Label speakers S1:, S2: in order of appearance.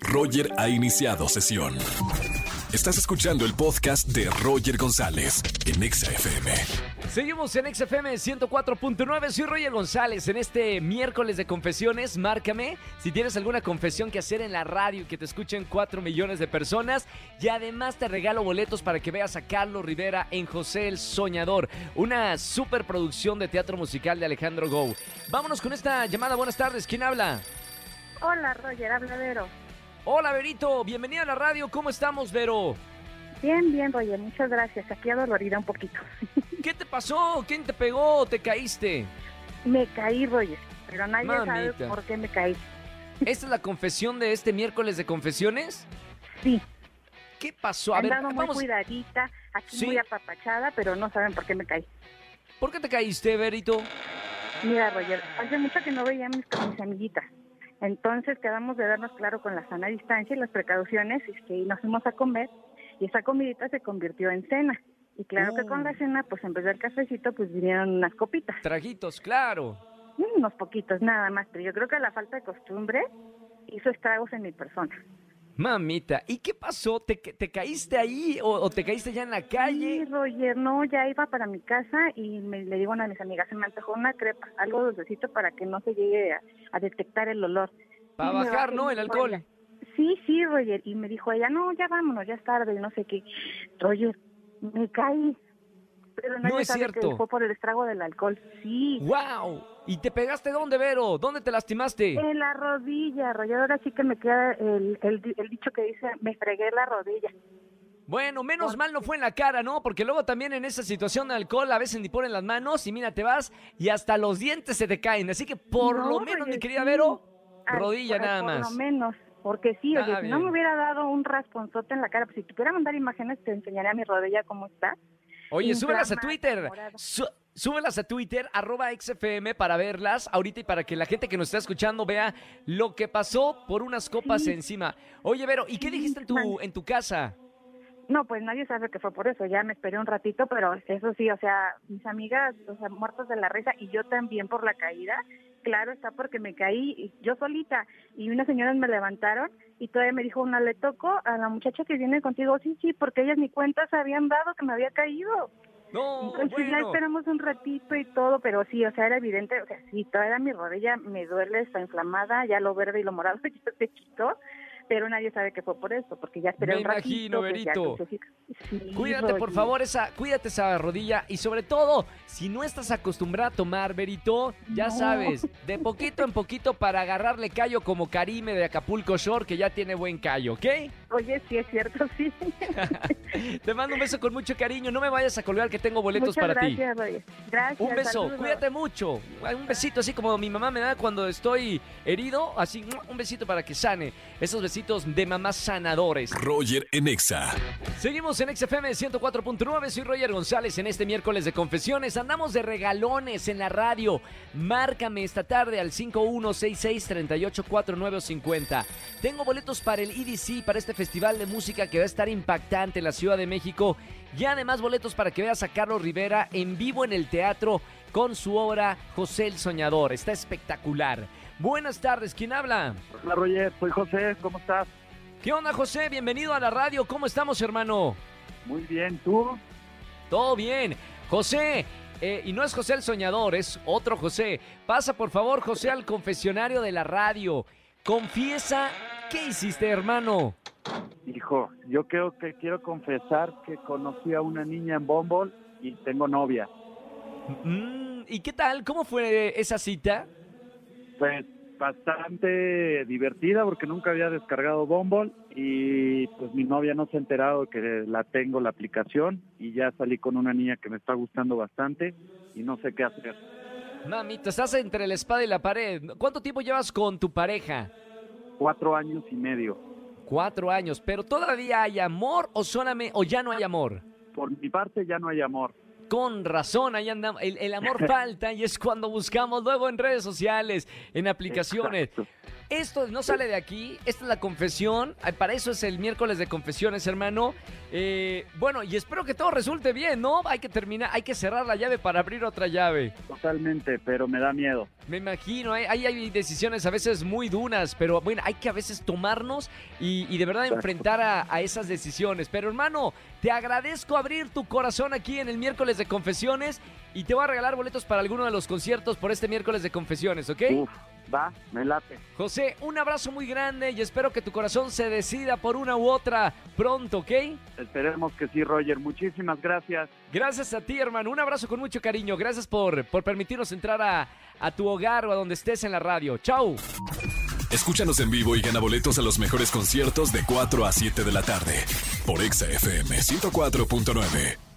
S1: Roger ha iniciado sesión. Estás escuchando el podcast de Roger González en Exa FM.
S2: Seguimos en XFM 104.9, soy Roger González. En este miércoles de confesiones, márcame si tienes alguna confesión que hacer en la radio y que te escuchen 4 millones de personas. Y además te regalo boletos para que veas a Carlos Rivera en José el Soñador, una superproducción de teatro musical de Alejandro Gou. Vámonos con esta llamada. Buenas tardes, ¿quién habla?
S3: Hola, Roger, habla Vero.
S2: Hola, Verito, bienvenida a la radio. ¿Cómo estamos, Vero?
S3: Bien, bien, Roger, muchas gracias. Aquí adolorida un poquito.
S2: ¿Qué te pasó? ¿Quién te pegó? ¿Te caíste?
S3: me caí, Roger, pero nadie
S2: Mamita.
S3: sabe por qué me caí.
S2: ¿Esta es la confesión de este miércoles de confesiones?
S3: Sí,
S2: ¿Qué pasó? A ver,
S3: muy
S2: vamos.
S3: cuidadita, aquí
S2: Sí.
S3: muy apapachada, pero no saben por qué me caí.
S2: ¿Por qué te caíste, Verito?
S3: Mira, Roger, hace mucho que no veía a mis amiguitas. Entonces quedamos de darnos claro con la sana distancia y las precauciones este, y nos fuimos a comer y esa comidita se convirtió en cena. Y claro que con la cena, pues en vez del cafecito, pues vinieron unas copitas.
S2: Trajitos, claro.
S3: Mm, Unos poquitos nada más, pero yo creo que la falta de costumbre hizo estragos en mi persona.
S2: Mamita, ¿y qué pasó? ¿Te, te caíste ahí o, o te caíste ya en la
S3: Sí,
S2: calle?
S3: Roger, no, ya iba para mi casa y me, le digo a una de mis amigas, se me antojó una crepa, algo dulcecito para que no se llegue a, a detectar el olor.
S2: Para bajar, ¿no? El alcohol.
S3: Sí, sí, Roger, y me dijo ella, no, ya vámonos, ya es tarde, y no sé qué. Roger, me caí. Pero nadie
S2: No es
S3: sabe
S2: cierto.
S3: que fue por el estrago del alcohol. Sí,
S2: ¡Wow! ¿Y te pegaste dónde, Vero? ¿Dónde te lastimaste?
S3: en la rodilla, Roger, ahora sí que me queda el, el, el dicho que dice, me fregué la rodilla.
S2: Bueno, menos
S3: Por-
S2: mal no fue en la cara, ¿no? Porque luego también en esa situación de alcohol a veces ni ponen las manos y mira, te vas y hasta los dientes se te caen. Así que por
S3: No,
S2: lo menos, mi
S3: Roger,
S2: querida
S3: sí.
S2: Vero, rodilla
S3: por-
S2: nada
S3: por
S2: más.
S3: lo menos, porque sí, oye,
S2: Ah,
S3: si no me hubiera dado un rasponzote en la cara, pues si te pudiera mandar imágenes, te enseñaría mi rodilla cómo está.
S2: Oye, súbelas a Twitter. Sú- súbelas a Twitter, arroba XFM, para verlas ahorita y para que la gente que nos está escuchando vea lo que pasó por unas copas
S3: Sí.
S2: encima. Oye, Vero, ¿y qué dijiste en tu, en tu casa?
S3: No, pues nadie sabe que fue por eso, ya me esperé un ratito, pero eso sí, o sea, mis amigas, o sea, muertas de la risa y yo también por la caída, claro está porque me caí yo solita y unas señoras me levantaron y todavía me dijo una, le toco a la muchacha que viene contigo, sí, sí, porque ellas ni cuenta se habían dado que me había caído.
S2: No,
S3: Entonces ya
S2: bueno.
S3: esperamos un ratito y todo, pero sí, o sea, era evidente, o sea, sí, todavía mi rodilla me duele, está inflamada, ya lo verde y lo morado ya se quitó, pero nadie sabe que fue por eso, porque ya esperé
S2: Me
S3: un ratito.
S2: imagino,
S3: pues, ya Sí,
S2: Cuídate, por favor, esa, cuídate esa rodilla y sobre todo, si no estás acostumbrada a tomar, Verito, ya
S3: No.
S2: sabes, de poquito en poquito para agarrarle callo como Karime de Acapulco Shore, que ya tiene buen callo, ¿ok?
S3: Oye, sí es cierto, sí.
S2: Te mando un beso con mucho cariño, no me vayas a colgar que tengo boletos
S3: Muchas
S2: para ti.
S3: gracias, Roger. Gracias.
S2: Un beso,
S3: saludos.
S2: cuídate mucho. Un besito así como mi mamá me da cuando estoy herido, así un besito para que sane. Esos besitos de mamás sanadores.
S1: Roger en Exa.
S2: Seguimos en XFM 104.9, soy Roger González en este miércoles de confesiones. Andamos de regalones en la radio. Márcame esta tarde al 5166-384950. Tengo boletos para el EDC, para este festival de música que va a estar impactante en la Ciudad de México. Y además boletos para que veas a Carlos Rivera en vivo en el teatro con su obra José el Soñador. Está espectacular. Buenas tardes, ¿quién habla?
S4: Hola Roger, soy José, ¿cómo estás?
S2: ¿Qué onda, José? Bienvenido a la radio. ¿Cómo estamos, hermano?
S4: Muy bien, ¿tú?
S2: Todo bien. José, eh, y no es José el Soñador, es otro José. Pasa, por favor, José, al confesionario de la radio. Confiesa, ¿qué hiciste, hermano?
S4: Hijo, yo creo que quiero confesar que conocí a una niña en Bumble y tengo novia.
S2: Mm, ¿Y qué tal? ¿Cómo fue esa cita?
S4: Pues bastante divertida porque nunca había descargado Bumble y pues mi novia no se ha enterado que la tengo la aplicación y ya salí con una niña que me está gustando bastante y no sé qué hacer.
S2: Mamita, estás entre la espada y la pared. ¿Cuánto tiempo llevas con tu pareja?
S4: Cuatro años y medio.
S2: Cuatro años, pero ¿todavía hay amor o solamente o ya no hay amor?
S4: Por mi parte ya no hay amor.
S2: Con razón, ahí andamos. El, el amor falta y es cuando buscamos luego en redes sociales, en aplicaciones.
S4: Exacto.
S2: esto no sale de aquí, esta es la confesión, para eso es el miércoles de confesiones, hermano. Eh, bueno, y espero que todo resulte bien, ¿no? Hay que terminar, hay que cerrar la llave para abrir otra llave.
S4: Totalmente, pero me da miedo.
S2: Me imagino, ahí hay decisiones a veces muy duras, pero bueno, hay que a veces tomarnos y, y de verdad
S4: Exacto.
S2: enfrentar a, a esas decisiones. Pero hermano, te agradezco abrir tu corazón aquí en el miércoles de confesiones y te voy a regalar boletos para alguno de los conciertos por este miércoles de confesiones, ¿ok?
S4: Uf, va, me late.
S2: José, un abrazo muy grande y espero que tu corazón se decida por una u otra pronto, ¿ok?
S4: Esperemos que sí, Roger. Muchísimas gracias.
S2: Gracias a ti, hermano. Un abrazo con mucho cariño. Gracias por, por permitirnos entrar a, a tu hogar o a donde estés en la radio. Chau.
S1: Escúchanos en vivo y gana boletos a los mejores conciertos de 4 a 7 de la tarde por Exa FM 104.9.